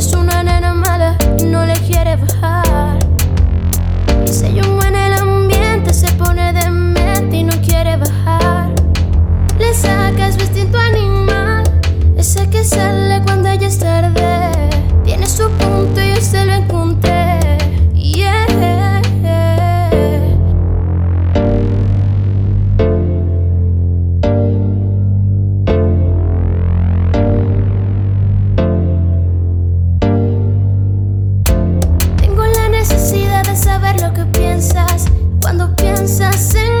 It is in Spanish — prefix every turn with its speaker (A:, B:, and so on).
A: Es cuando piensas en